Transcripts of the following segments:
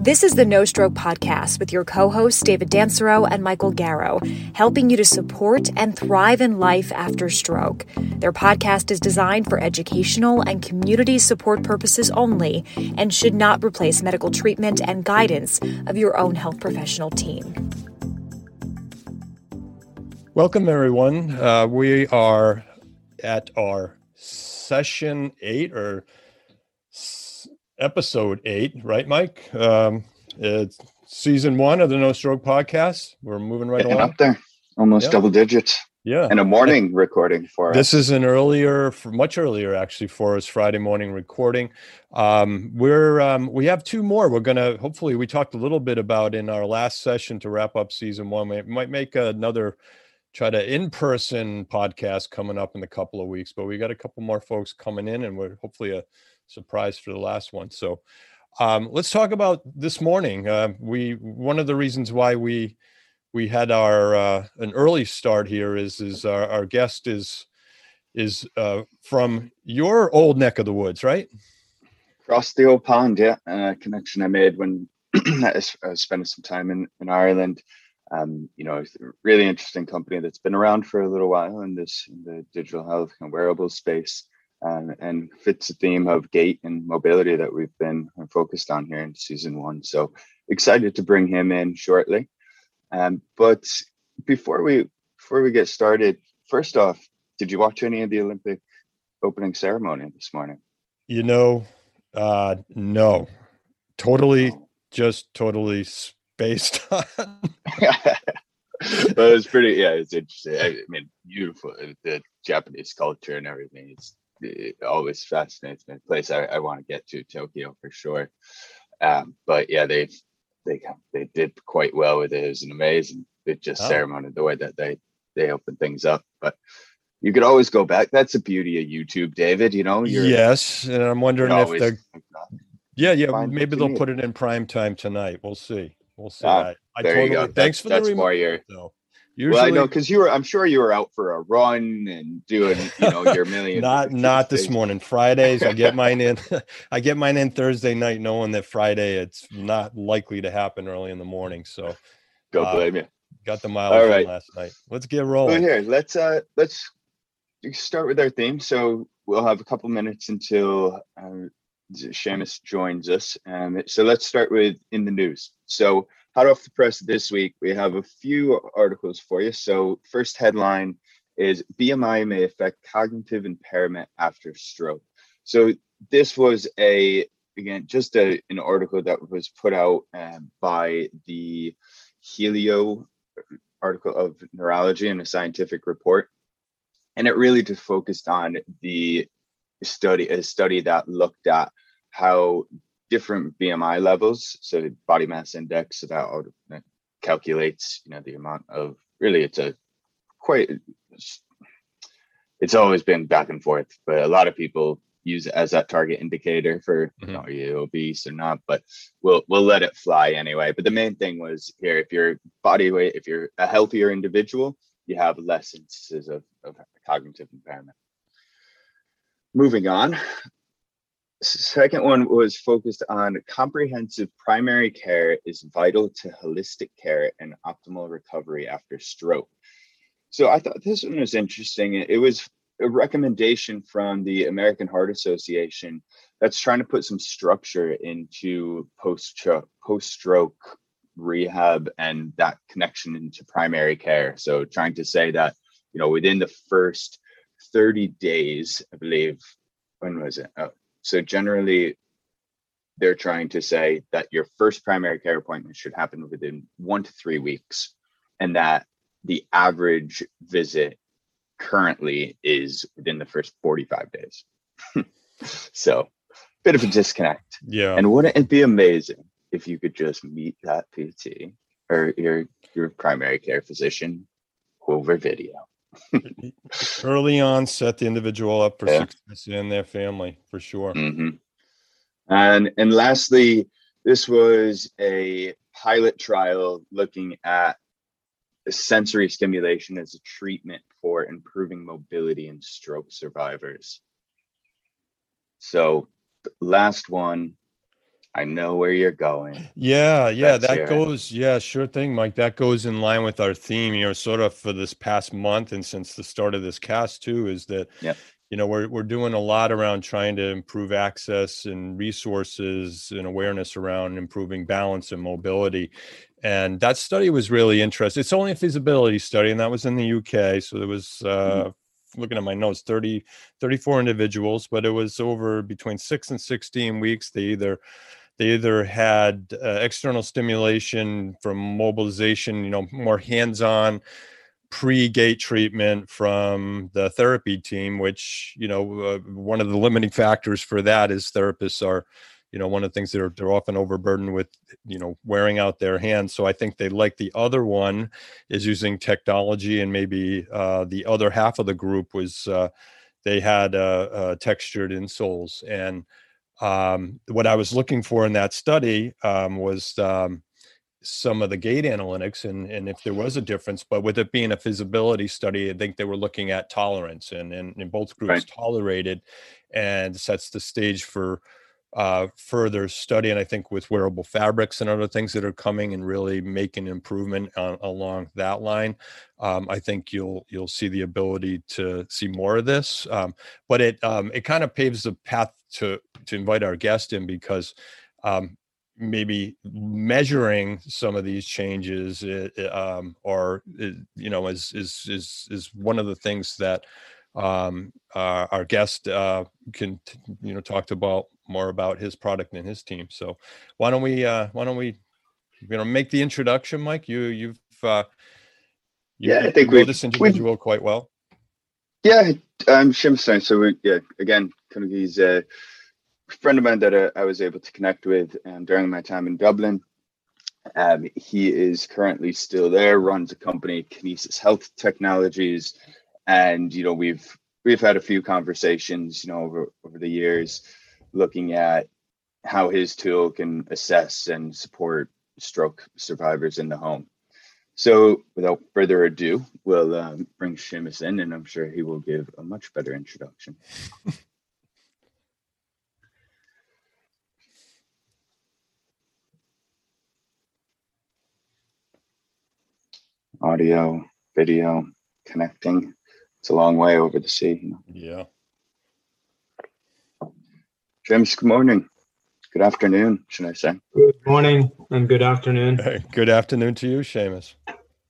This is the No Stroke Podcast with your co hosts, David Dansero and Michael Garrow, helping you to support and thrive in life after stroke. Their podcast is designed for educational and community support purposes only and should not replace medical treatment and guidance of your own health professional team. Welcome, everyone. Uh, we are at our session eight or episode eight, right, Mike? Um, it's season one of the No Stroke podcast. We're moving right Getting along. up there, almost Yeah. double digits, Yeah. and a morning recording for This us. is an earlier, for much earlier actually for us Friday morning recording. Um, we're um, we have two more. We're gonna hopefully we talked a little bit about in our last session to wrap up season one. We might make another try to in-person podcast coming up in a couple of weeks, but we got a couple more folks coming in, and we're hopefully a surprise for the last one. So um, let's talk about this morning. Uh, we one of the reasons why we we had our uh, an early start here is is our, our guest is is uh, from your old neck of the woods, right? Across the old pond, yeah. A connection I made when I was spending some time in, in Ireland. Um, you know, really interesting company that's been around for a little while in this in the digital health and wearable space. Um, and fits the theme of gait and mobility that we've been focused on here in season one. So excited to bring him in shortly. Um, but before we before we get started, first off, did you watch any of the Olympic opening ceremony this morning? You know, uh, no, totally, just totally spaced on. but it was pretty yeah it's interesting i mean beautiful the japanese culture and everything it's it always fascinates me place i, I want to get to tokyo for sure um but yeah they they they did quite well with it it was an amazing it just Oh. ceremony the way that they they opened things up but you could always go back that's the beauty of youtube david you know you're yes, and I'm wondering if they're yeah, yeah, maybe they'll need. put it in prime time tonight. We'll see. We'll see. Ah, I, I there you go Thanks That- for the reminder. more your though. Well, I know because you were. I'm sure you were out for a run and doing, you know, your million. not not this morning fridays i get mine in i get mine in thursday night knowing that friday it's not likely to happen early in the morning so Go uh, blame you. got the All right. last night let's get Well, rolling here, let's uh, let's start with our theme. So we'll have a couple minutes until um, Seamus joins us. Um, so let's start with in the news. So hot off the press this week, we have a few articles for you. So first headline is BMI may affect cognitive impairment after stroke. So this was a again just a, an article that was put out um, by the Healio article of neurology in a scientific report and it really just focused on the study a study that looked at how different bmi levels. So body mass index so that calculates you know the amount of really it's a quite it's always been back and forth but a lot of people use it as that target indicator for you know, are you obese or not but we'll we'll let it fly anyway. But the main thing was here if your body weight if you're a healthier individual you have less instances of, of cognitive impairment. Moving on second one was focused on comprehensive primary care is vital to holistic care and optimal recovery after stroke so i thought this one was interesting it was a recommendation from the American Heart Association that's trying to put some structure into post post stroke rehab and that connection into primary care. So trying to say that you know within the first 30 days, I believe, when was it? Oh, so generally they're trying to say that your first primary care appointment should happen within one to three weeks and that the average visit currently is within the first 45 days. so, bit of a disconnect. yeah And wouldn't it be amazing if you could just meet that PT or your your primary care physician over video? early on set the individual up for Yeah. success in their family for sure hmm And and lastly, this was a pilot trial looking at sensory stimulation as a treatment for improving mobility in stroke survivors. So, last one I know where you're going. Yeah, yeah, that goes. Yeah, sure thing, Mike. That goes in line with our theme, you know, sort of for this past month and since the start of this cast too. Is that, yeah, you know, we're we're doing a lot around trying to improve access and resources and awareness around improving balance and mobility. And that study was really interesting. It's only a feasibility study, and that was in the UK. So there was mm-hmm. uh, looking at my notes 30 34 individuals but it was over between 6 and 16 weeks they either they either had uh, external stimulation from mobilization you know more hands-on pre-gait treatment from the therapy team which you know uh, one of the limiting factors for that is therapists are you know one of the things they're they're often overburdened with you know wearing out their hands. So i think they like the other one is using technology and maybe uh, the other half of the group was uh, they had uh, uh textured insoles. And um, what i was looking for in that study um, was um, some of the gait analytics and, and if there was a difference but with it being a feasibility study i think they were looking at tolerance and and, and both groups right. tolerated and sets the stage for uh, further study, and I think with wearable fabrics and other things that are coming and really making improvement on, along that line, um, I think you'll you'll see the ability to see more of this. Um, but it um, it kind of paves the path to to invite our guest in because um, maybe measuring some of these changes um, or you know is is is is one of the things that um, uh, our guest uh, can you know talked about more about his product and his team. So why don't we uh, why don't we you know make the introduction, Mike? You you've uh, you, yeah, I think we this individual quite well. Yeah, I'm Shimstein. So we, yeah, again, kind of he's a friend of mine that uh, I was able to connect with um, during my time in Dublin. Um, he is currently still there, runs a company, Kinesis Health Technologies, and you know we've we've had a few conversations, you know, over over the years looking at how his tool can assess and support stroke survivors in the home. So, without further ado, we'll um, bring Seamus in, and I'm sure he will give a much better introduction. Audio, video, connecting. It's a long way over the sea. Yeah. James, good morning. Good afternoon, should I say? Good morning and good afternoon. Good afternoon to you, Seamus.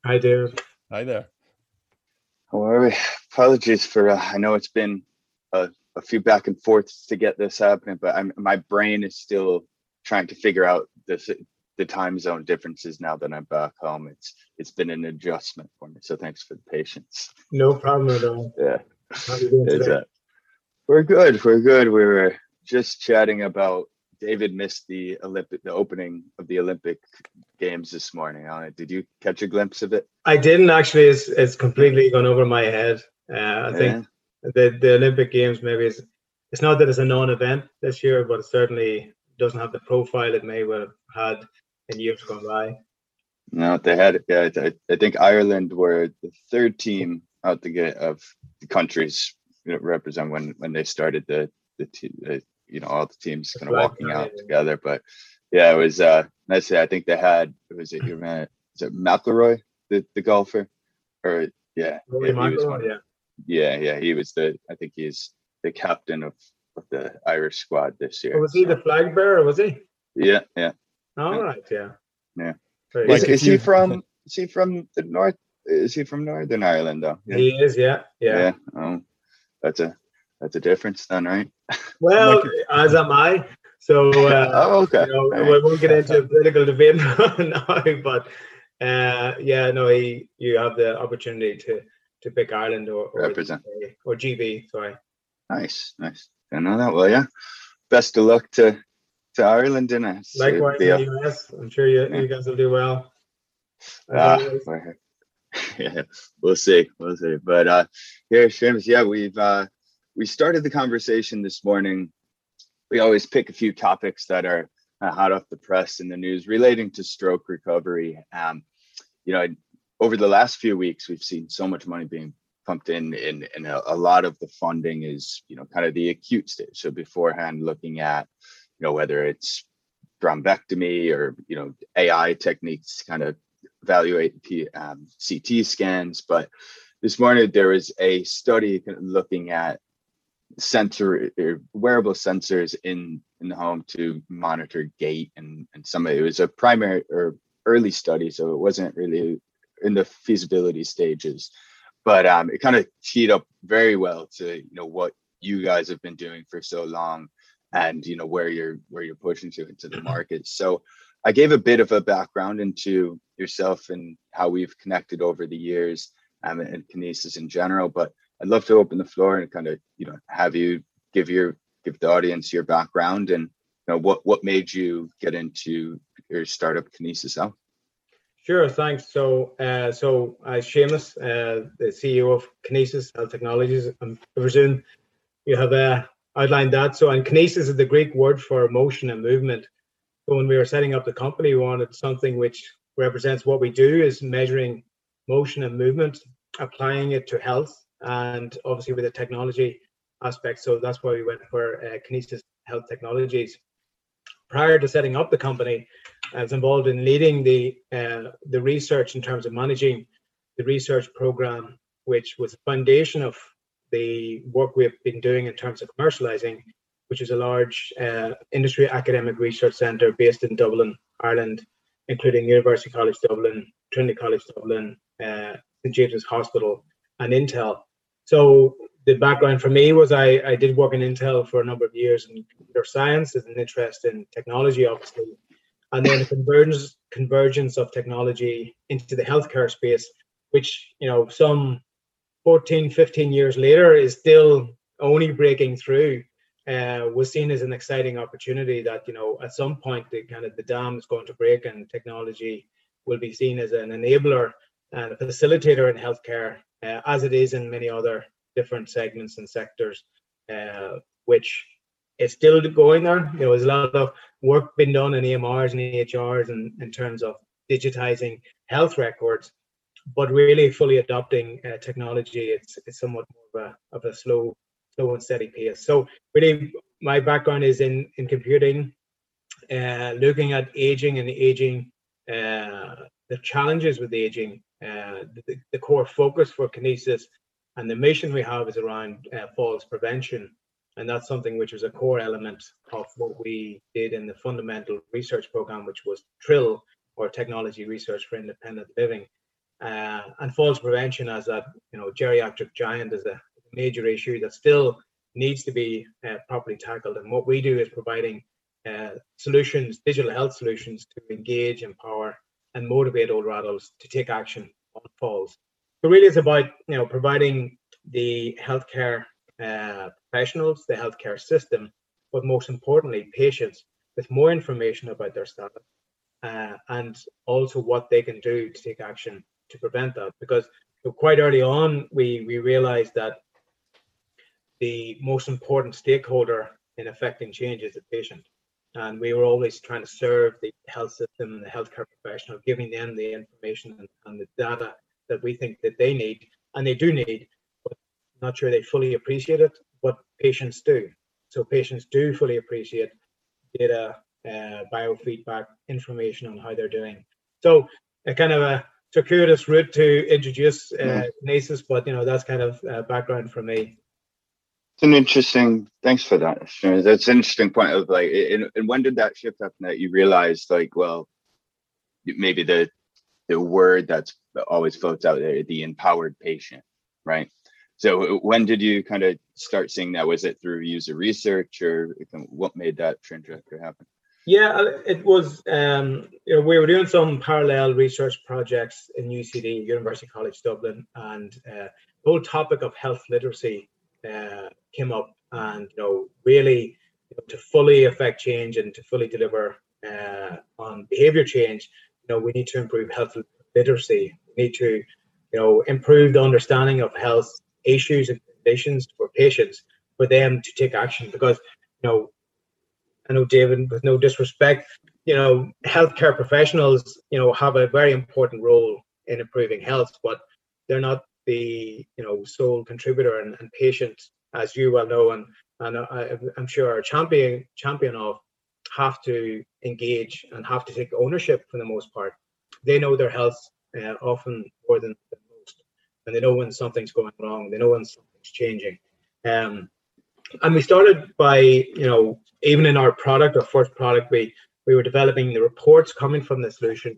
Hi, David. Hi there. How are we? Apologies for, uh, I know it's been a, a, few back and forths to get this happening, but I'm, my brain is still trying to figure out this, the time zone differences now that I'm back home. It's It's been an adjustment for me. So thanks for the patience. No problem at all. Yeah. How are you doing today? Uh, we're good. We're good. We were just chatting about David missed the Olympic, the opening of the Olympic Games this morning. Did you catch a glimpse of it? I didn't actually. It's it's completely gone over my head. Uh, I yeah. think the the Olympic Games maybe is. It's not that it's a non-event this year, but it certainly doesn't have the profile it may well have had in years gone by. No, they had. Yeah, I, I think Ireland were the third team out the gate of the countries represent when when they started the the, the you know all the teams kind of walking out together. But yeah, it was uh nice. I think they had was it your man is it McIlroy the the golfer or yeah yeah, one, yeah yeah yeah he was the I think he's the captain of, of the Irish squad this year. Was he so. the flag bearer? Was he? Yeah, yeah. All yeah. right, yeah. Yeah. Is, is he from? Is he from the north? Is he from Northern Ireland though? Yeah. He is. Yeah, yeah. Yeah. Oh, that's a that's a difference then, right? Well, as am I. So, uh, oh, okay. You know, right. We won't get into a political debate now, but uh, yeah, no, he, you have the opportunity to to pick Ireland or, or represent or GB. Sorry. Nice, nice. I know that well, yeah. Best of luck to to Ireland in it. Likewise, in the US. I'm sure you, yeah. you guys will do well. Ah, yeah, we'll see, we'll see. But uh, yeah, Seamus, yeah, we've uh, we started the conversation this morning. We always pick a few topics that are uh, hot off the press in the news relating to stroke recovery. Um, you know, over the last few weeks, we've seen so much money being pumped in, and, and a, a lot of the funding is, you know, kind of the acute stage. So beforehand, looking at, you know, whether it's thrombectomy or you know AI techniques to kind of evaluate P, um, CT scans. But this morning there was a study looking at sensor er, wearable sensors in in the home to monitor gait and and some of it. Was a primary or early study, so it wasn't really in the feasibility stages. But um, it kind of teed up very well to you know what you guys have been doing for so long and you know where you're where you're pushing to into the market. So i gave a bit of a background into yourself and how we've connected over the years um, and kinesis in general but i'd love to open the floor and kind of you know have you give your give the audience your background and you know what what made you get into your startup kinesis health Sure, thanks. So, uh, so uh, Seamus, uh, the CEO of Kinesis Health Technologies, I presume you have uh, outlined that. So, and kinesis is the Greek word for motion and movement. So, when we were setting up the company, we wanted something which represents what we do is measuring motion and movement, applying it to health, and obviously with the technology aspect. So that's why we went for uh, Kinesis Health Technologies. Prior to setting up the company, I was involved in leading the uh, the research in terms of managing the research program, which was the foundation of the work we've been doing in terms of commercializing, which is a large uh, industry academic research centre based in Dublin, Ireland, including University College Dublin, Trinity College Dublin, uh, St James's Hospital, and Intel. So the background for me was I, I did work in Intel for a number of years in computer science, as an interest in technology, obviously, and then the convergence convergence of technology into the healthcare space, which you know some 14, 15 years later is still only breaking through uh, was seen as an exciting opportunity that you know at some point the kind of the dam is going to break and technology will be seen as an enabler and a facilitator in healthcare uh, as it is in many other different segments and sectors uh, which is still going on you know there's a lot of work being done in EMRs and EHRs and in terms of digitizing health records but really fully adopting uh, technology, it's, it's somewhat more of a, of a slow, slow and steady pace. So really, my background is in in computing, uh, looking at aging and aging, uh, the challenges with aging. Uh, the, the, core focus for Kinesis and the mission we have is around uh, falls prevention, and that's something which was a core element of what we did in the fundamental research program, which was TRIL or Technology Research for Independent Living uh, and falls prevention as a you know geriatric giant is a major issue that still needs to be uh, properly tackled. And what we do is providing uh, solutions, digital health solutions, to engage, empower, and motivate older adults to take action on falls. So really, it's about you know providing the healthcare uh, professionals, the healthcare system, but most importantly, patients with more information about their status uh, and also what they can do to take action to prevent that because quite early on we we realized that the most important stakeholder in affecting change is the patient and we were always trying to serve the health system and the healthcare professional giving them the information and, and the data that we think that they need and they do need but not sure they fully appreciate it but patients do so patients do fully appreciate data uh, biofeedback information on how they're doing so a kind of a circuitous route to introduce uh, mm. Kinesis, but you know that's kind of uh, background for me. It's an interesting. Thanks for that. That's an interesting point of like, and, and when did that shift happen that you realized like, well, maybe the the word that's always floats out there, the empowered patient, right? So when did you kind of start seeing that? Was it through user research, or what made that trajectory happen? Yeah, uh, it was. Um, you know, we were doing some parallel research projects in UCD, University College Dublin, and uh, the whole topic of health literacy uh, came up. And you know, really, you know, to fully affect change and to fully deliver uh, on behavior change, you know, we need to improve health literacy. We need to, you know, improve the understanding of health issues and conditions for patients for them to take action because you know I know David, with no disrespect, you know, healthcare professionals, you know, have a very important role in improving health, but they're not the, you know, sole contributor and, and patient, as you well know, and and I, am sure are champion champion of. have to engage and have to take ownership for the most part. They know their health uh, often more than, than, most, and they know when something's going wrong. They know when something's changing. Um, and we started by, you know, even in our product, our first product, we we were developing the reports coming from the solution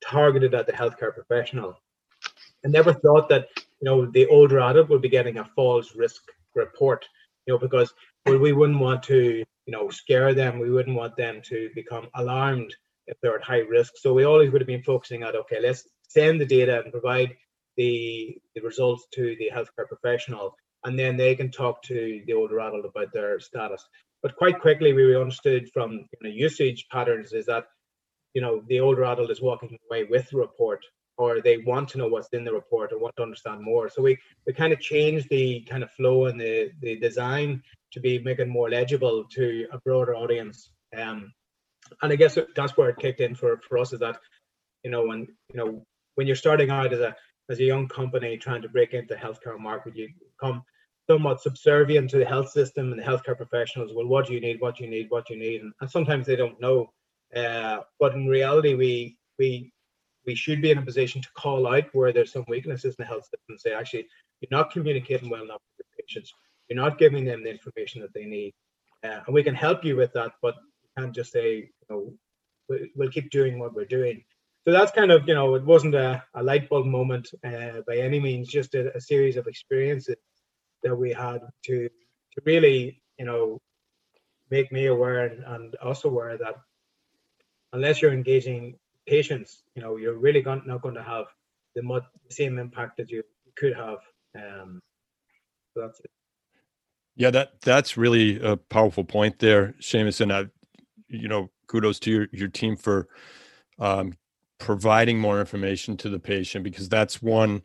targeted at the healthcare professional. I never thought that you know the older adult will be getting a falls risk report, you know, because well, we wouldn't want to you know scare them. We wouldn't want them to become alarmed if they're at high risk. So we always would have been focusing on okay, let's send the data and provide the the results to the healthcare professional, and then they can talk to the older adult about their status. But quite quickly, we understood from you know, usage patterns is that you know the older adult is walking away with the report or they want to know what's in the report or want to understand more. So we we kind of changed the kind of flow and the the design to be making more legible to a broader audience. Um, and I guess that's where it kicked in for for us is that you know when you know when you're starting out as a as a young company trying to break into the healthcare market, you come somewhat subservient to the health system and the healthcare professionals. Well, what do you need? What do you need? What do you need? And, and sometimes they don't know. Uh, but in reality, we we we should be in a position to call out where there's some weaknesses in the health system and say, actually, you're not communicating well enough with your patients. You're not giving them the information that they need. Uh, and we can help you with that, but you can't just say, you know, we'll keep doing what we're doing. So that's kind of, you know, it wasn't a, a light bulb moment uh, by any means, just a, a, series of experiences that we had to, to really, you know, make me aware and, and also aware that unless you're engaging patients, you know, you're really not going to have the, the same impact that you could have. Um, so that's it. Yeah, that that's really a powerful point there, Seamus. And I, you know, kudos to your your team for um, providing more information to the patient because that's one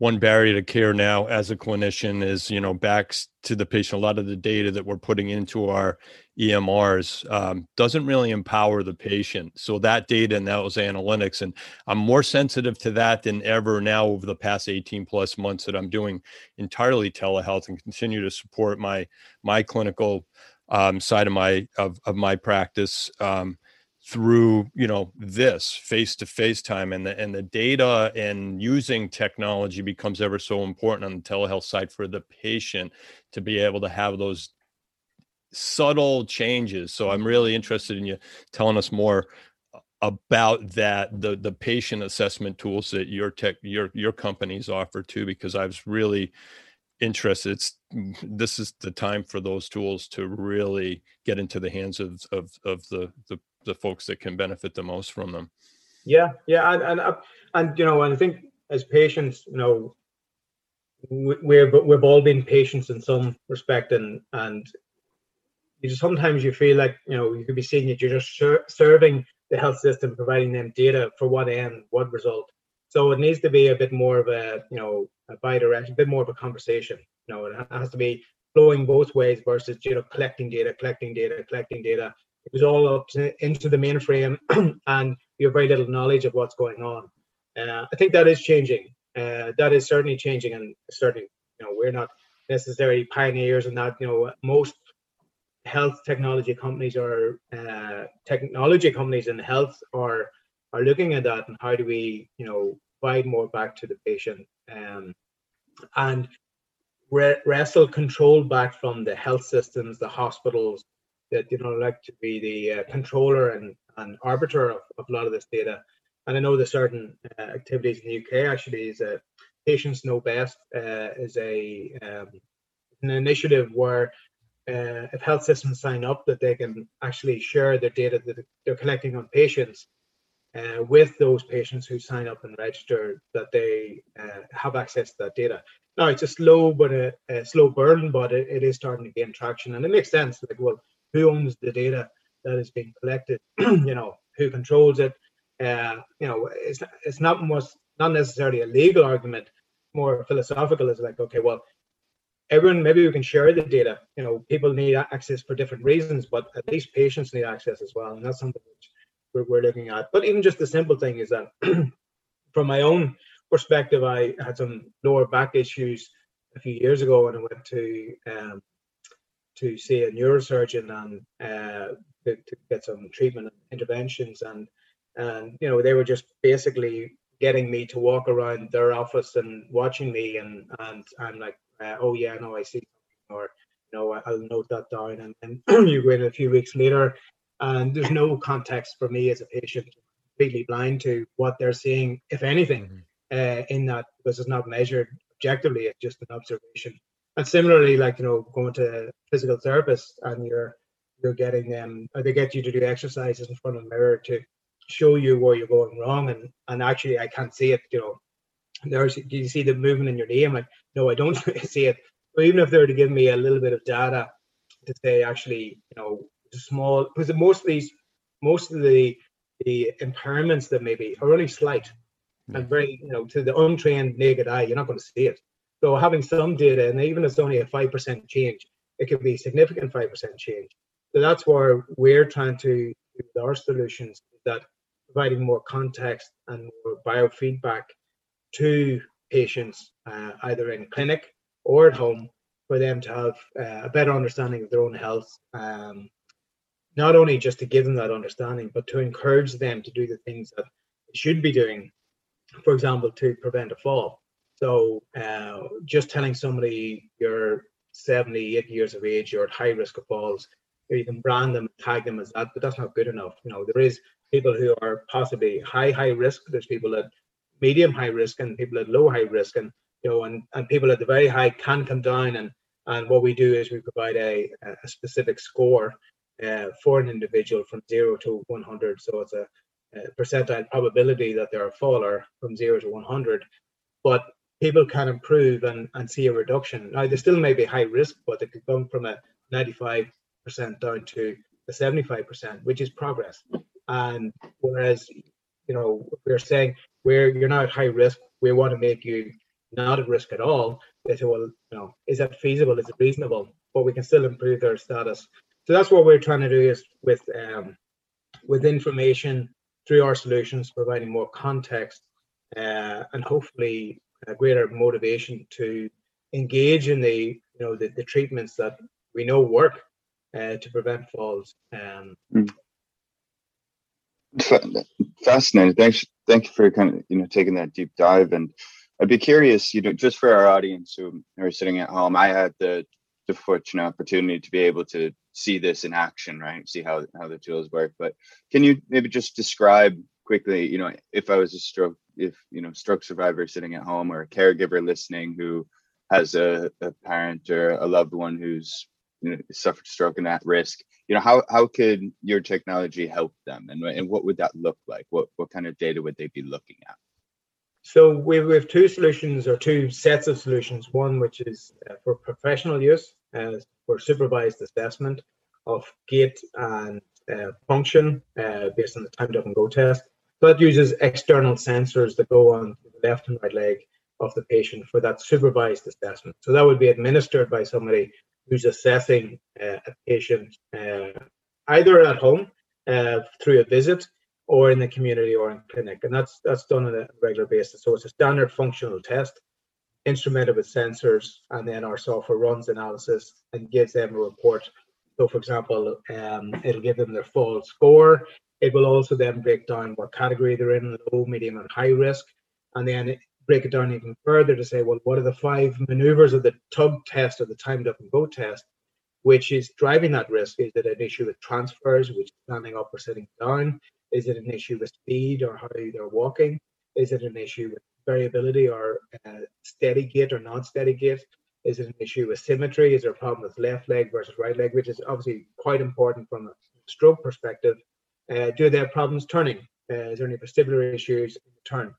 one barrier to care now as a clinician is you know backs to the patient a lot of the data that we're putting into our emrs um, doesn't really empower the patient. So that data and those analytics and i'm more sensitive to that than ever now over the past 18 plus months that i'm doing entirely telehealth and continue to support my my clinical um, side of my of, of my practice. Um, through you know this face to face time and the and the data and using technology becomes ever so important on the telehealth side for the patient to be able to have those subtle changes. So i'm really interested in you telling us more about that the the patient assessment tools that your tech your your companies offer too because i was really interested. It's this is the time for those tools to really get into the hands of of, of the the the folks that can benefit the most from them. Yeah, yeah, and and uh, and you know, and I think as patients, you know, we've we've all been patients in some respect, and and you just, sometimes you feel like you know you could be seeing that you're just ser- serving the health system, providing them data for what end, what result. So it needs to be a bit more of a you know a bi-direction, a bit more of a conversation. You know, it has to be flowing both ways versus you know collecting data, collecting data, collecting data, it was all up to, into the mainframe and you have very little knowledge of what's going on. Uh, I think that is changing. Uh, that is certainly changing, and certainly, you know, we're not necessarily pioneers in that. You know, most health technology companies or uh, technology companies in health are are looking at that and how do we, you know, provide more back to the patient um, and re- wrestle control back from the health systems, the hospitals, that you know like to be the uh, controller and, and arbiter of, of a lot of this data. And I know there's certain uh, activities in the UK actually is patients know best uh, is a um, an initiative where uh, if health systems sign up that they can actually share their data that they're collecting on patients uh, with those patients who sign up and register that they uh, have access to that data. Now it's a slow but a, a slow burn, but it, it is starting to gain traction, and it makes sense. Like, well, who owns the data that is being collected, you know, who controls it. Uh, you know, it's it's not most not necessarily a legal argument, more philosophical. Is like, okay, well, everyone maybe we can share the data. You know, people need access for different reasons, but at least patients need access as well, and that's something which we're, we're looking at. But even just the simple thing is that, from my own perspective, I had some lower back issues a few years ago when I went to um, to see a neurosurgeon and uh, to, to get some treatment and interventions, and and you know they were just basically getting me to walk around their office and watching me, and and I'm like, uh, oh yeah, no, I see, something, or you know, I'll note that down, and then you go in a few weeks later, and there's no context for me as a patient, completely blind to what they're seeing, if anything, mm-hmm. uh, in that because it's not measured objectively, it's just an observation. And similarly, like you know, going to physical therapist and you're you're getting them, or they get you to do exercises in front of a mirror to show you where you're going wrong, and and actually I can't see it. You know, there's do you see the movement in your knee? I'm like, no, I don't see it. But even if they were to give me a little bit of data to say actually, you know, small because most of these most of the the impairments that maybe are only slight hmm. and very, you know, to the untrained naked eye, you're not going to see it. So having some data, and even if it's only a five percent change, it could be a significant five percent change. So that's why we're trying to with our solutions that providing more context and more biofeedback to patients, uh, either in clinic or at home, for them to have uh, a better understanding of their own health. Um, not only just to give them that understanding, but to encourage them to do the things that they should be doing for example, to prevent a fall. So uh, just telling somebody you're 78 years of age, you're at high risk of falls, you can brand them, tag them as that, but that's not good enough. You know, there is people who are possibly high, high risk. There's people at medium high risk and people at low high risk, and you know, and, and people at the very high can come down. And and what we do is we provide a, a specific score uh, for an individual from zero to 100. So it's a uh, percentile probability that they're a faller from zero to 100, but people can improve and, and see a reduction. Now, they still may be high risk, but they could come from a 95% down to a 75%, which is progress. And whereas, you know, we're saying where you're not at high risk, we want to make you not at risk at all. They say, well, you know, is that feasible? Is it reasonable? But we can still improve their status. So that's what we're trying to do is with um, with information through our solutions, providing more context uh, and hopefully a greater motivation to engage in the you know the, the treatments that we know work uh, to prevent falls. Um, mm. Fascinating. Thanks. Thank you for kind of you know taking that deep dive. And I'd be curious, you know, just for our audience who are sitting at home, I had the the fortunate opportunity to be able to see this in action, right? See how how the tools work. But can you maybe just describe quickly, you know, if I was a stroke, if you know, stroke survivor sitting at home or a caregiver listening who has a, a parent or a loved one who's you know suffered stroke and at risk, you know, how how could your technology help them, and and what would that look like? What what kind of data would they be looking at? So we, we have two solutions or two sets of solutions. One which is uh, for professional use, uh, for supervised assessment of gait and uh, function uh, based on the timed up and go test. So that uses external sensors that go on the left and right leg of the patient for that supervised assessment. So that would be administered by somebody who's assessing uh, a patient uh, either at home uh, through a visit or in the community or in clinic, and that's that's done on a regular basis. So it's a standard functional test instrumented with sensors, and then our software runs analysis and gives them a report. So, for example, um, it'll give them their full score. It will also then break down what category they're in, low, medium, and high risk, and then break it down even further to say, well, what are the five maneuvers of the tug test or the timed up and go test, which is driving that risk? Is it an issue with transfers, which standing up or sitting down? Is it an issue with speed or how they're walking? Is it an issue with variability or uh, steady gait or non-steady gait? Is it an issue with symmetry? Is there a problem with left leg versus right leg, which is obviously quite important from a stroke perspective? Uh, do they have problems turning? Uh, is there any vestibular issues in the turn?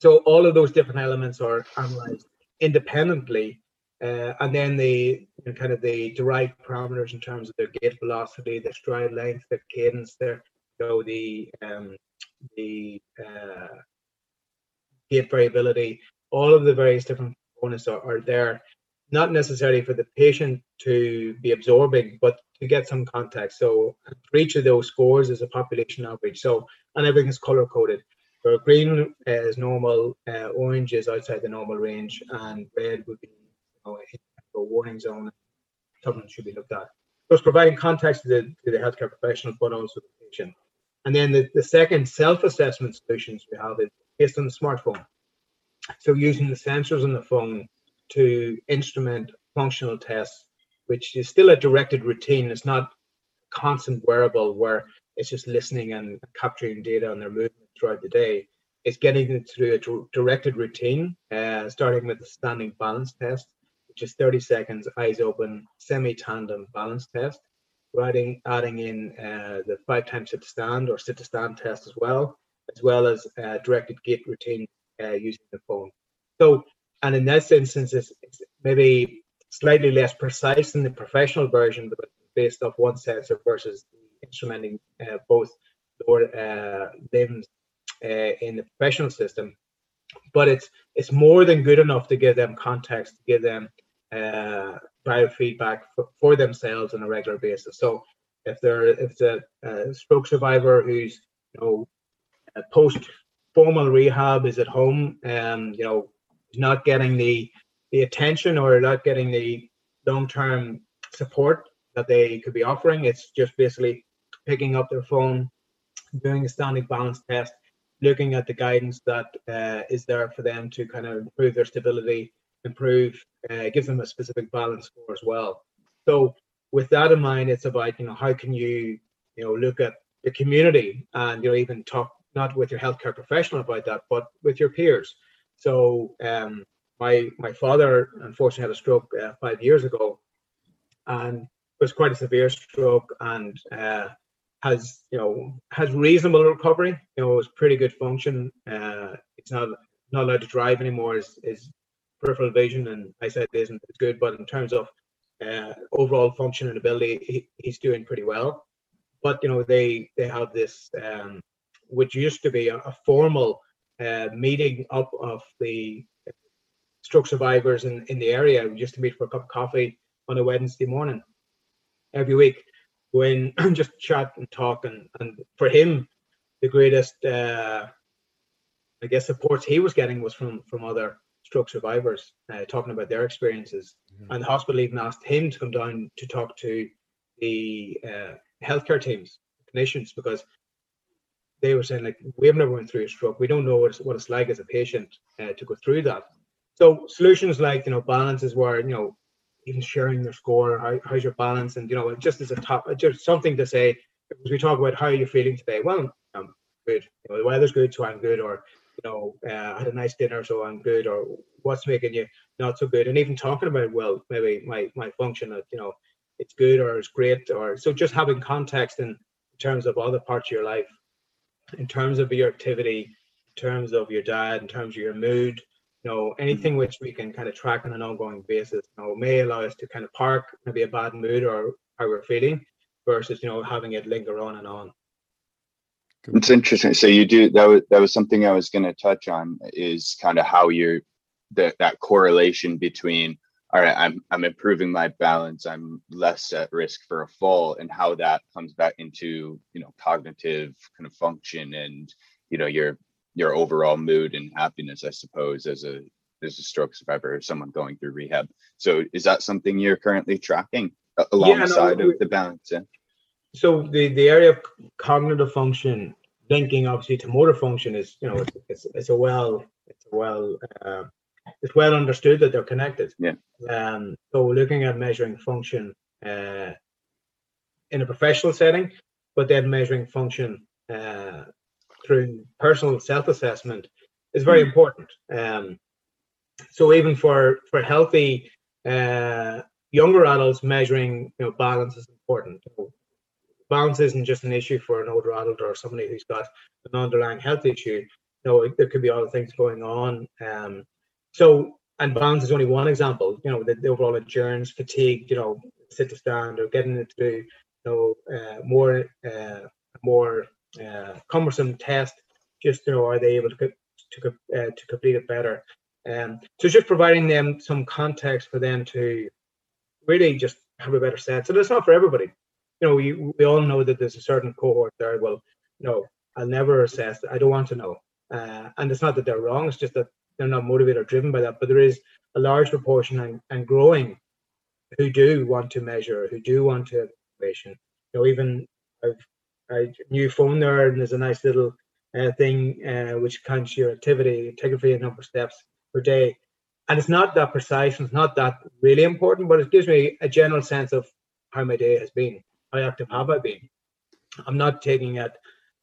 So all of those different elements are analyzed independently, uh, and then the you know, kind of the derived parameters in terms of their gait velocity, their stride length, their cadence, their you know the um, the uh, gait variability, all of the various different components are, are there, not necessarily for the patient to be absorbing, but to get some context. So for each of those scores is a population average. So and everything's color coded. So green is normal, uh, orange is outside the normal range, and red would be you know, a warning zone. Something should be looked at. So it's providing context to the, to the healthcare professional, but also the patient. And then the, the second self-assessment solutions we have is based on the smartphone. So using the sensors on the phone to instrument functional tests, which is still a directed routine. It's not constant wearable where it's just listening and capturing data on their movement throughout the day. It's getting it through a directed routine, uh, starting with the standing balance test, which is 30 seconds, eyes open, semi-tandem balance test. Adding, adding in uh, the five times sit to stand or sit to stand test as well, as well as uh, directed gait routine uh, using the phone. So, and in this instance, it's, it's, maybe slightly less precise than the professional version, but based off one sensor versus instrumenting uh, both lower uh, limbs uh, in the professional system. But it's it's more than good enough to give them context, to give them uh, biofeedback for, for themselves on a regular basis. So if they're if a, a stroke survivor who's you know post formal rehab is at home and you know not getting the the attention or not getting the long term support that they could be offering. It's just basically picking up their phone, doing a standing balance test, looking at the guidance that uh, is there for them to kind of improve their stability, improve, uh, give them a specific balance score as well. So with that in mind, it's about you know how can you you know look at the community and you know even talk not with your healthcare professional about that, but with your peers. So um, my my father unfortunately had a stroke uh, five years ago, and it was quite a severe stroke, and uh, has you know has reasonable recovery. You know, was pretty good function. Uh, it's not not allowed to drive anymore. His, his peripheral vision and eyesight isn't as good, but in terms of uh, overall function and ability, he, he's doing pretty well. But you know, they they have this um, which used to be a, a formal uh, meeting up of the stroke survivors in, in the area. We used to meet for a cup of coffee on a Wednesday morning every week, and just chat and talk. And, and for him, the greatest, uh, I guess, support he was getting was from from other stroke survivors, uh, talking about their experiences. Mm-hmm. And the hospital even asked him to come down to talk to the uh, healthcare teams, clinicians, because they were saying like we've never went through a stroke. We don't know what it's, what it's like as a patient uh, to go through that. So solutions like you know balances where you know even sharing their score how, how's your balance? And you know just as a top just something to say as we talk about how are you feeling today. Well i'm good. You know, the weather's good so i'm good. Or you know uh, i had a nice dinner so i'm good. Or what's making you not so good? And even talking about well maybe my my function of you know it's good or it's great. Or so just having context in terms of other parts of your life in terms of your activity, in terms of your diet, in terms of your mood, you know, anything mm-hmm. which we can kind of track on an ongoing basis, you know, may allow us to kind of park maybe a bad mood or how we're feeling versus, you know, having it linger on and on. It's interesting. So you do that was that was something I was going to touch on is kind of how you're that that correlation between all right, I'm I'm improving my balance, I'm less at risk for a fall, and how that comes back into you know cognitive kind of function and you know your your overall mood and happiness, I suppose, as a as a stroke survivor or someone going through rehab. So is that something you're currently tracking alongside yeah, no, of the balance? Yeah? So the the area of cognitive function linking obviously to motor function is you know it's it's, it's a well it's a well uh, it's well understood that they're connected. Yeah. Um, so looking at measuring function uh, in a professional setting, but then measuring function uh, through personal self-assessment is very mm. important. Um, so even for for healthy uh, younger adults, measuring you know balance is important. balance isn't just an issue for an older adult or somebody who's got an underlying health issue. You know, there could be other things going on. Um, so, and balance is only one example. You know, the, the overall endurance, fatigue, you know, sit to stand, or getting into you know uh, more uh, more uh, cumbersome test. Just you know, are they able to to uh, to complete it better? Um, so just providing them some context for them to really just have a better sense. And it's not for everybody. You know, we we all know that there's a certain cohort there. Well, no, I'll never assess. I don't want to know. Uh, and it's not that they're wrong. It's just that they're not motivated or driven by that. But there is a large proportion and, and growing who do want to measure, who do want to. You know, even I've a new phone there, and there's a nice little uh, thing uh, which counts your activity, activity and number of steps per day. And it's not that precise, and it's not that really important, but it gives me a general sense of how my day has been. How active have I been? I'm not taking it,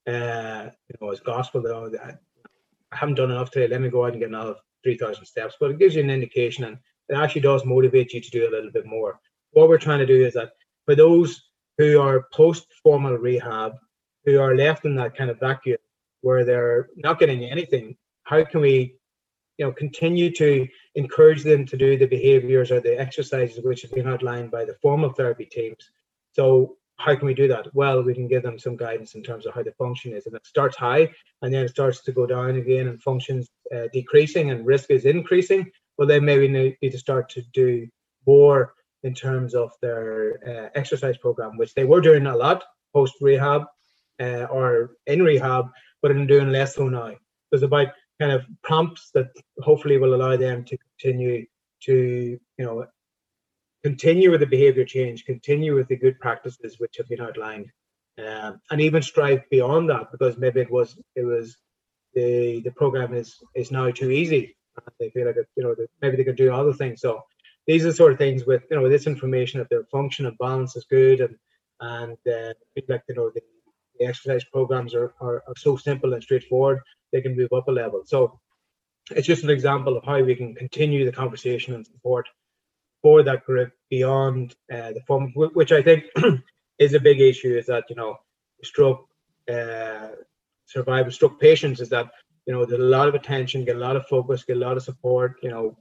uh, you know, as gospel. Though I haven't done enough today. Let me go out and get another three thousand steps. But it gives you an indication, and it actually does motivate you to do a little bit more. What we're trying to do is that for those who are post formal rehab, who are left in that kind of vacuum where they're not getting anything, how can we you know continue to encourage them to do the behaviors or the exercises which have been outlined by the formal therapy teams so how can we do that well we can give them some guidance in terms of how the function is and it starts high and then it starts to go down again and functions uh, decreasing and risk is increasing well then maybe need to start to do more in terms of their uh, exercise program, which they were doing a lot post rehab uh, or in rehab, but in doing less so now. There's about kind of prompts that hopefully will allow them to continue to, you know, continue with the behavior change, continue with the good practices which have been outlined, um, and even strive beyond that because maybe it was it was the the program is is now too easy. They feel like it, you know maybe they could do other things. So these are the sort of things with you know this information that their function and balance is good and and uh, like you know the, the exercise programs are, are, are so simple and straightforward they can move up a level so it's just an example of how we can continue the conversation and support for that group beyond uh, the form which i think is a big issue is that you know stroke uh, stroke patients is that you know there's a lot of attention get a lot of focus get a lot of support you know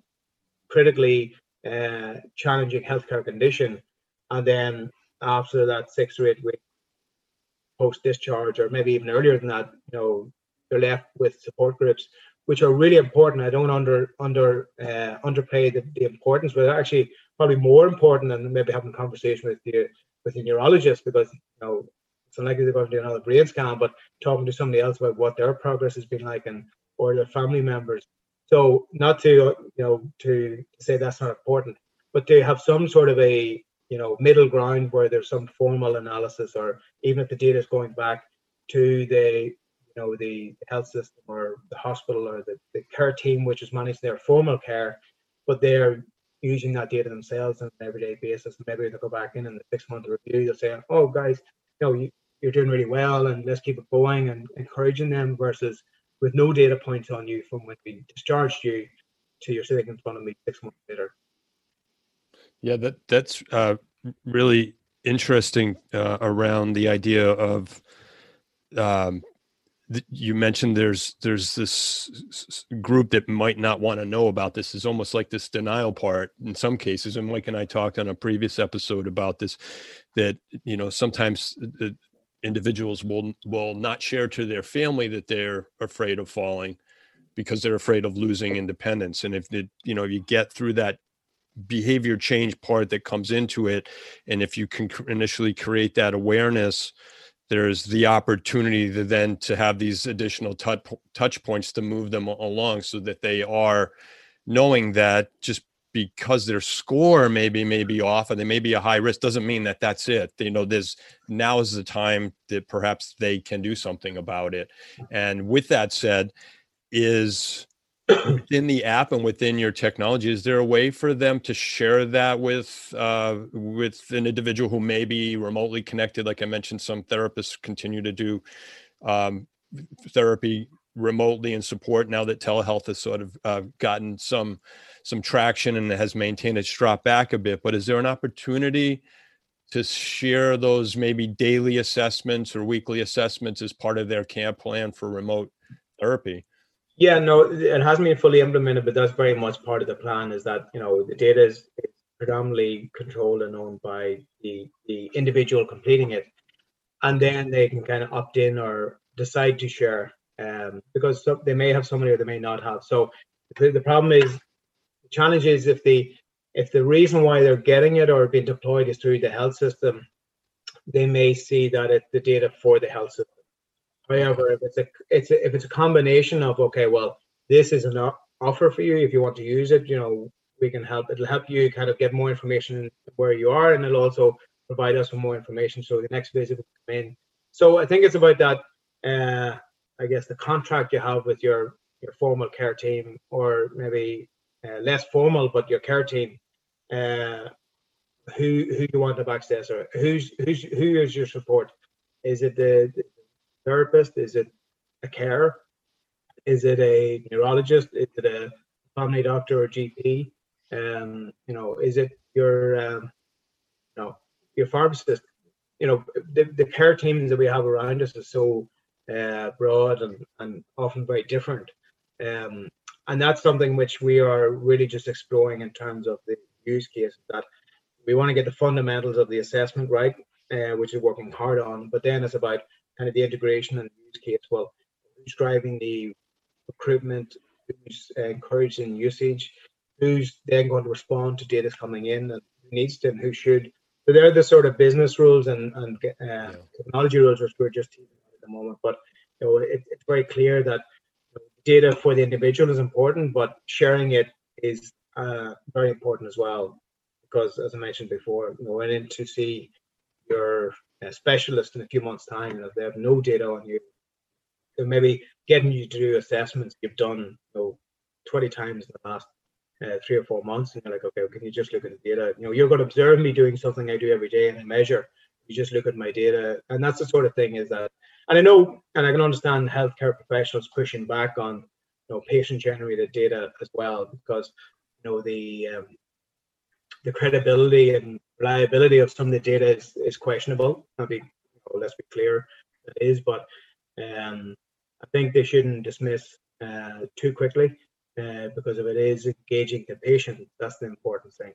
critically uh, challenging healthcare condition, and then after that six or eight week post discharge, or maybe even earlier than that, you know, they're left with support groups, which are really important. I don't under under uh, underplay the, the importance, but actually probably more important than maybe having a conversation with the with the neurologist because you know it's unlikely they're going to do another brain scan, but talking to somebody else about what their progress has been like and or their family members so not to you know to say that's not important, but to have some sort of a you know middle ground where there's some formal analysis, or even if the data is going back to the you know the health system or the hospital or the, the care team which is managing their formal care, but they're using that data themselves on an everyday basis. And maybe they'll go back in in the six month review. They'll say, "Oh, guys, you know, you, you're doing really well, and let's keep it going," and encouraging them versus with no data points on you from when we discharged you to you're sitting in front of me six months later. Yeah, that that's uh, really interesting uh, around the idea of um, you mentioned there's there's this group that might not want to know about this. Is almost like this denial part in some cases. And mike and i talked on a previous episode about this that you know sometimes the, individuals will will not share to their family that they're afraid of falling because they're afraid of losing independence. And if the, you know you get through that behavior change part that comes into it and if you can initially create that awareness there's the opportunity to then to have these additional touch touch points to move them along so that they are knowing that just because their score maybe may be off and they may be a high risk doesn't mean that that's it. You know there's now is the time that perhaps they can do something about it. And with that said is within the app and within your technology is there a way for them to share that with uh, with an individual who may be remotely connected? Like i mentioned some therapists continue to do um, therapy remotely and support now that telehealth has sort of uh, gotten some some traction and has maintained its drop back a bit. But is there an opportunity to share those maybe daily assessments or weekly assessments as part of their camp plan for remote therapy yeah no it hasn't been fully implemented but that's very much part of the plan is that you know the data is, predominantly controlled and owned by the the individual completing it and then they can kind of opt in or decide to share um, because they may have somebody or they may not have. So the, the problem is, the challenge is if the if the reason why they're getting it or being deployed is through the health system, they may see that the data for the health system. However, if it's a it's a, if it's a combination of okay, well, this is an offer for you if you want to use it, you know, we can help. It'll help you kind of get more information where you are, and it'll also provide us with more information. So the next visit will come in. So I think it's about that. Uh, I guess the contract you have with your your formal care team, or maybe uh, less formal, but your care team. Uh, who who you want to access, or who's who's who is your support? Is it the, the therapist? Is it a care? Is it a neurologist? Is it a family doctor or GP? Um, you know, is it your um, you know your pharmacist? You know, the, the care teams that we have around us is so uh, broad and, and often very different. Um, and that's something which we are really just exploring in terms of the use case that we want to get the fundamentals of the assessment right, uh, which is working hard on. But then it's about kind of the integration and use case. Well, who's driving the recruitment? Who's uh, encouraging usage? Who's then going to respond to data coming in and who needs to and who should? So they're the sort of business rules and, and uh, yeah. technology rules which we're just at the moment. But you know, it, it's very clear that data for the individual is important, but sharing it is uh, very important as well because, as I mentioned before, you know, went in to see your uh, specialist in a few months' time, and if they have no data on you, they maybe getting you to do assessments you've done you know, 20 times in the last uh, three or four months, and you're like, okay, well, can you just look at the data? You know, you're going to observe me doing something I do every day and I measure. You just look at my data, and that's the sort of thing is that, and I know, and I can understand healthcare professionals pushing back on, you know, patient-generated data as well, because you know the um, the credibility and reliability of some of the data is, is questionable. I'll be, know, let's be clear, it is, but um, I think they shouldn't dismiss uh, too quickly uh, because if it is engaging the patient, that's the important thing.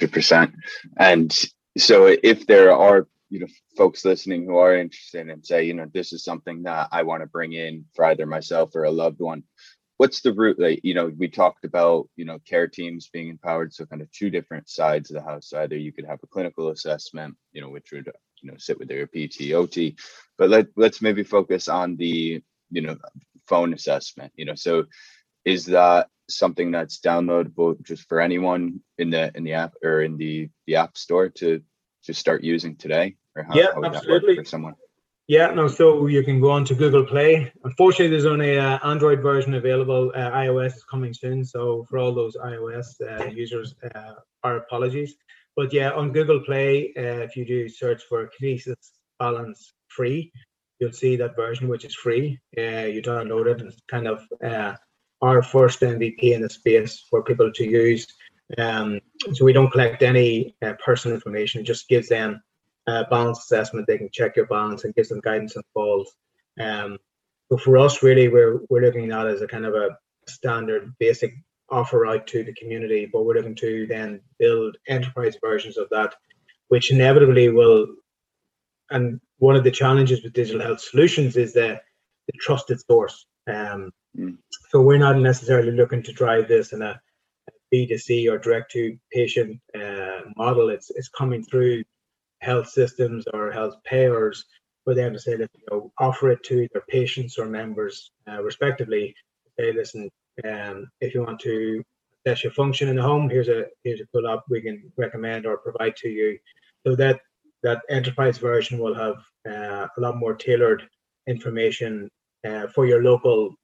100%. And so if there are you know folks listening who are interested and say you know this is something that i want to bring in for either myself or a loved one what's the route like you know we talked about you know care teams being empowered so kind of two different sides of the house. Either you could have a clinical assessment you know which would you know sit with their pt ot but let, let's maybe focus on the you know phone assessment you know. So is that something that's downloadable just for anyone in the in the app or in the the app store to to start using today? Or how, yeah how absolutely. for someone yeah, no, so you can go on to Google Play. Unfortunately, there's only an Android version available. Uh, iOS is coming soon. So for all those iOS uh, users, uh, our apologies. But yeah, on Google Play, uh, if you do search for Kinesis Balance Free, you'll see that version, which is free. Uh, you download it. It's kind of uh, our first MVP in the space for people to use. Um, so we don't collect any personal information. It just gives them uh, balance assessment. They can check your balance and give some guidance on falls. Um, but for us, really, we're we're looking at as a kind of a standard basic offer out to the community, but we're looking to then build enterprise versions of that, which inevitably will. And one of the challenges with digital health solutions is the, the trusted source. Um, mm. So we're not necessarily looking to drive this in a B2C or direct to patient uh, model. It's it's coming through health systems or health payers for them to say that you know offer it to their patients or members uh, respectively. Say listen um, if you want to assess your function in the home here's a here's a pull up we can recommend or provide to you. So that that enterprise version will have uh, a lot more tailored information uh, for your local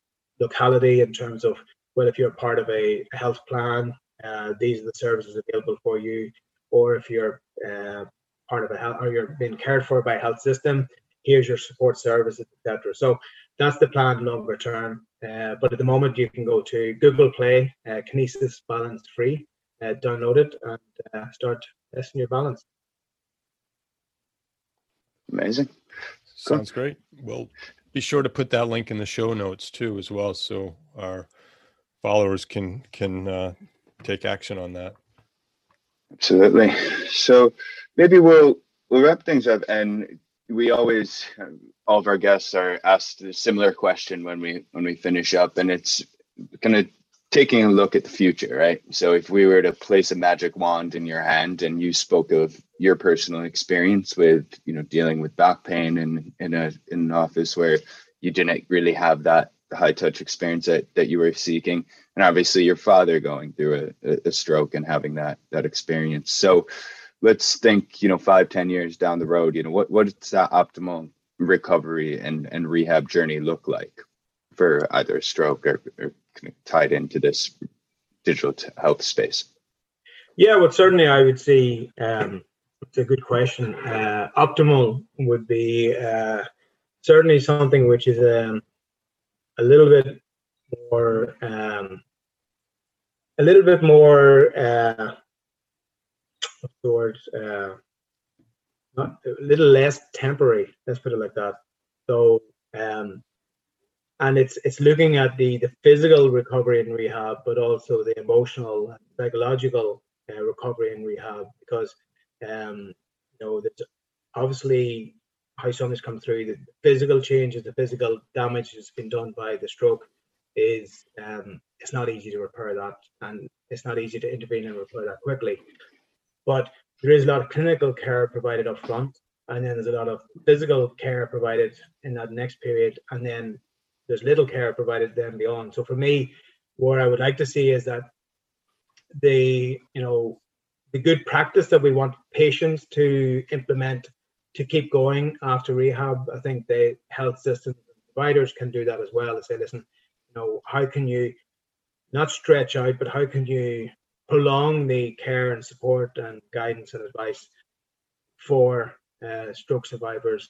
locality in terms of well if you're part of a health plan uh, these are the services available for you. Or if you're uh, part of a health or you're being cared for by a health system here's your support services etc so that's the plan longer term. Uh, but at the moment you can go to google play uh, kinesis balance free uh, download it and uh, start testing your balance. Amazing. Sounds cool. great. Well be sure to put that link in the show notes too as well so our followers can can uh, take action on that. Absolutely. So maybe we'll we'll wrap things up and we always all of our guests are asked a similar question when we when we finish up and it's kind of taking a look at the future right? So if we were to place a magic wand in your hand and you spoke of your personal experience with you know dealing with back pain and in a in an office where you didn't really have that high touch experience that, that you were seeking and obviously your father going through a, a stroke and having that that experience. So let's think you know five ten years down the road you know what what does that optimal recovery and and rehab journey look like for either stroke or, or tied into this digital health space? Yeah well certainly i would say um, it's a good question. Uh, optimal would be uh, certainly something which is um, a little bit more um, a little bit more uh, word uh, not a little less temporary let's put it like that so um, and it's it's looking at the the physical recovery and rehab but also the emotional psychological uh, recovery and rehab because um, you know that obviously how something's come through, the physical changes, the physical damage that's been done by the stroke is um, it's not easy to repair that, and it's not easy to intervene and repair that quickly. But there is a lot of clinical care provided up front, and then there's a lot of physical care provided in that next period, and then there's little care provided then beyond. So for me, what I would like to see is that the you know the good practice that we want patients to implement to keep going after rehab. I think the health systems providers can do that as well. To say, listen, you know, how can you not stretch out, but how can you prolong the care and support and guidance and advice for uh, stroke survivors,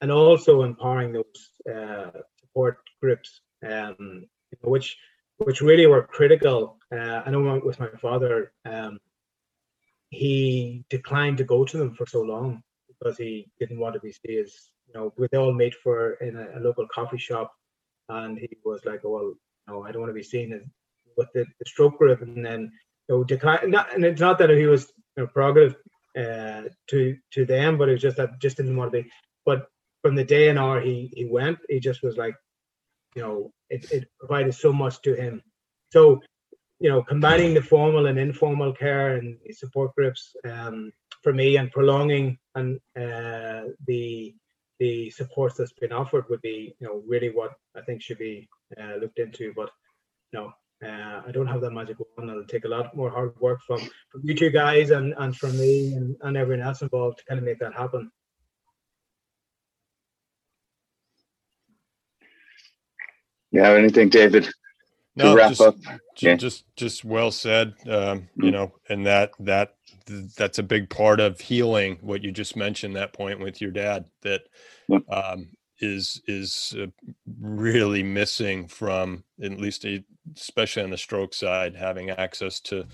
and also empowering those uh, support groups, um, which which really were critical. Uh, I know with my father, um, he declined to go to them for so long because he didn't want to be seen as you know we all meet for in a, a, local coffee shop and he was like oh, well no i don't want to be seen as with the, the stroke group and then know decline not, and it's not that he was you know, prerogative uh, to to them but it was just that just didn't want to be but from the day and hour he he went he just was like you know it, it provided so much to him so you know combining the formal and informal care and support groups um, for me and prolonging and uh, the the support that's been offered would be you know really what I think should be uh, looked into. But you know, uh, I don't have that magic wand. It'll take a lot more hard work from from you two guys and and from me and, and everyone else involved to kind of make that happen. Yeah, anything, David? no, wrap just, up. Yeah. Just just well said. Um, mm-hmm. You know, and that that that's a big part of healing. What you just mentioned that point with your dad that um, is is uh, really missing from at least a, especially on the stroke side, having access to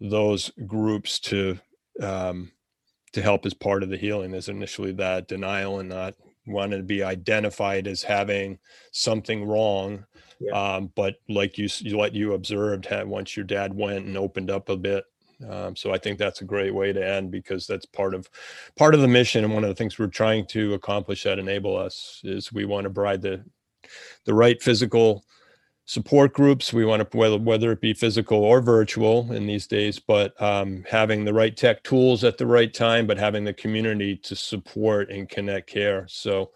those groups to um, to help as part of the healing. There's initially that denial and not wanting to be identified as having something wrong yeah. Um, but like you, what you observed had once your dad went and opened up a bit. Um, so I think that's a great way to end because that's part of part of the mission and one of the things we're trying to accomplish that enable us is we want to provide the the right physical support groups. We want to whether whether it be physical or virtual in these days, but um, having the right tech tools at the right time, but having the community to support and connect care. So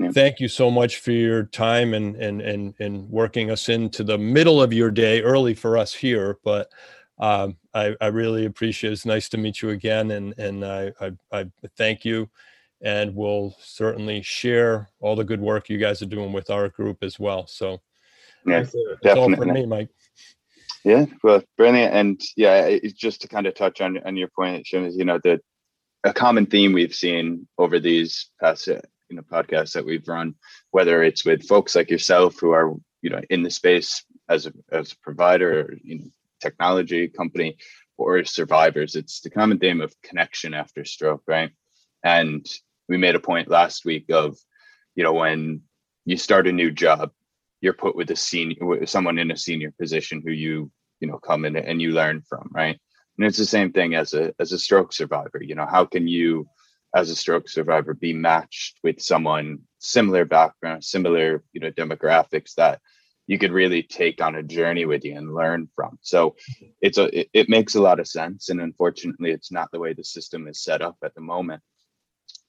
yeah. thank you so much for your time and and and and working us into the middle of your day early for us here but um, I, I really appreciate it. It's nice to meet you again, and and I, I, I thank you, and we'll certainly share all the good work you guys are doing with our group as well. So, yeah, that's, that's all from me, Mike. Yeah, well, brilliant, and yeah, it's just to kind of touch on on your point, Sean, you know, the a common theme we've seen over these past you know podcasts that we've run, whether it's with folks like yourself who are you know in the space as a as a provider, or, you know, technology company, or survivors. It's the common theme of connection after stroke, right? And we made a point last week of, you know, when you start a new job, you're put with a senior, someone in a senior position who you, you know, come in and you learn from, right? And it's the same thing as a as a stroke survivor. You know, how can you as a stroke survivor be matched with someone similar background similar you know demographics that you could really take on a journey with you and learn from. So mm-hmm. it's a it, it makes a lot of sense and unfortunately it's not the way the system is set up at the moment.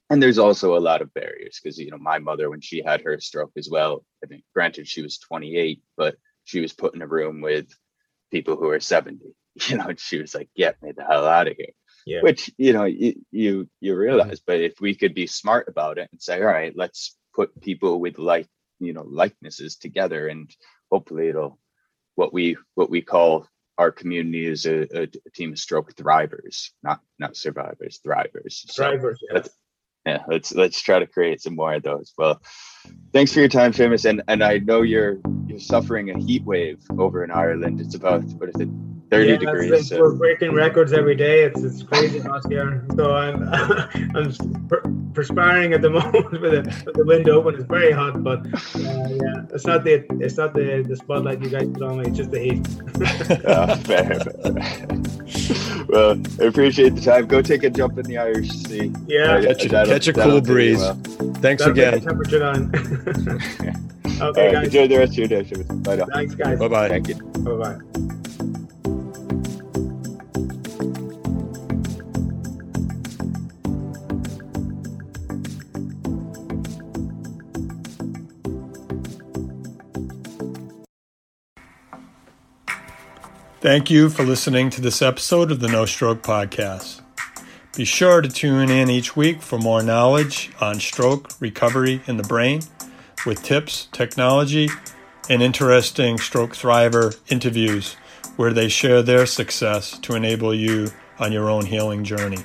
And there's also a lot of barriers because you know my mother when she had her stroke as well i think granted she was 28 but she was put in a room with people who are 70 you know she was like get me the hell out of here. Yeah. which you know you you, you mm-hmm. realize but if we could be smart about it and say all right let's put people with like you know likenesses together and hopefully it'll what we what we call our community is a, a, a team of stroke thrivers not not survivors thrivers. Thrivers so yeah yeah let's let's try to create some more of those. Well thanks for your time Seamus and and i know you're you're suffering a heat wave over in ireland. It's about what is it 30 yeah, degrees so. we're breaking records every day. It's it's crazy out here. So i'm i'm perspiring at the moment with the, with the window open. It's very hot but uh, yeah it's not the it's not the the spotlight you guys put on me. It's just the heat. Oh, fair, fair. well i appreciate the time. Go take a jump in the irish sea. Yeah. Uh, catch, a, catch a cool breeze. well. thanks That'll again. temperature on okay right, guys. enjoy the rest of your day bye now. thanks guys. Bye-bye. Thank you. Bye-bye Thank you for listening to this episode of the No Stroke Podcast. Be sure to tune in each week for more knowledge on stroke recovery in the brain with tips, technology, and interesting stroke thriver interviews where they share their success to enable you on your own healing journey.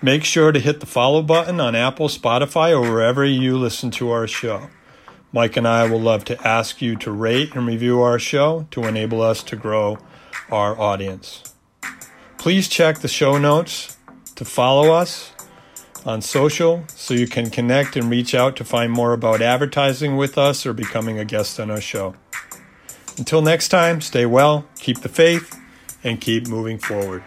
Make sure to hit the follow button on Apple, Spotify, or wherever you listen to our show. Mike and I will love to ask you to rate and review our show to enable us to grow our audience. Please check the show notes to follow us on social so you can connect and reach out to find more about advertising with us or becoming a guest on our show. Until next time, stay well, keep the faith, and keep moving forward.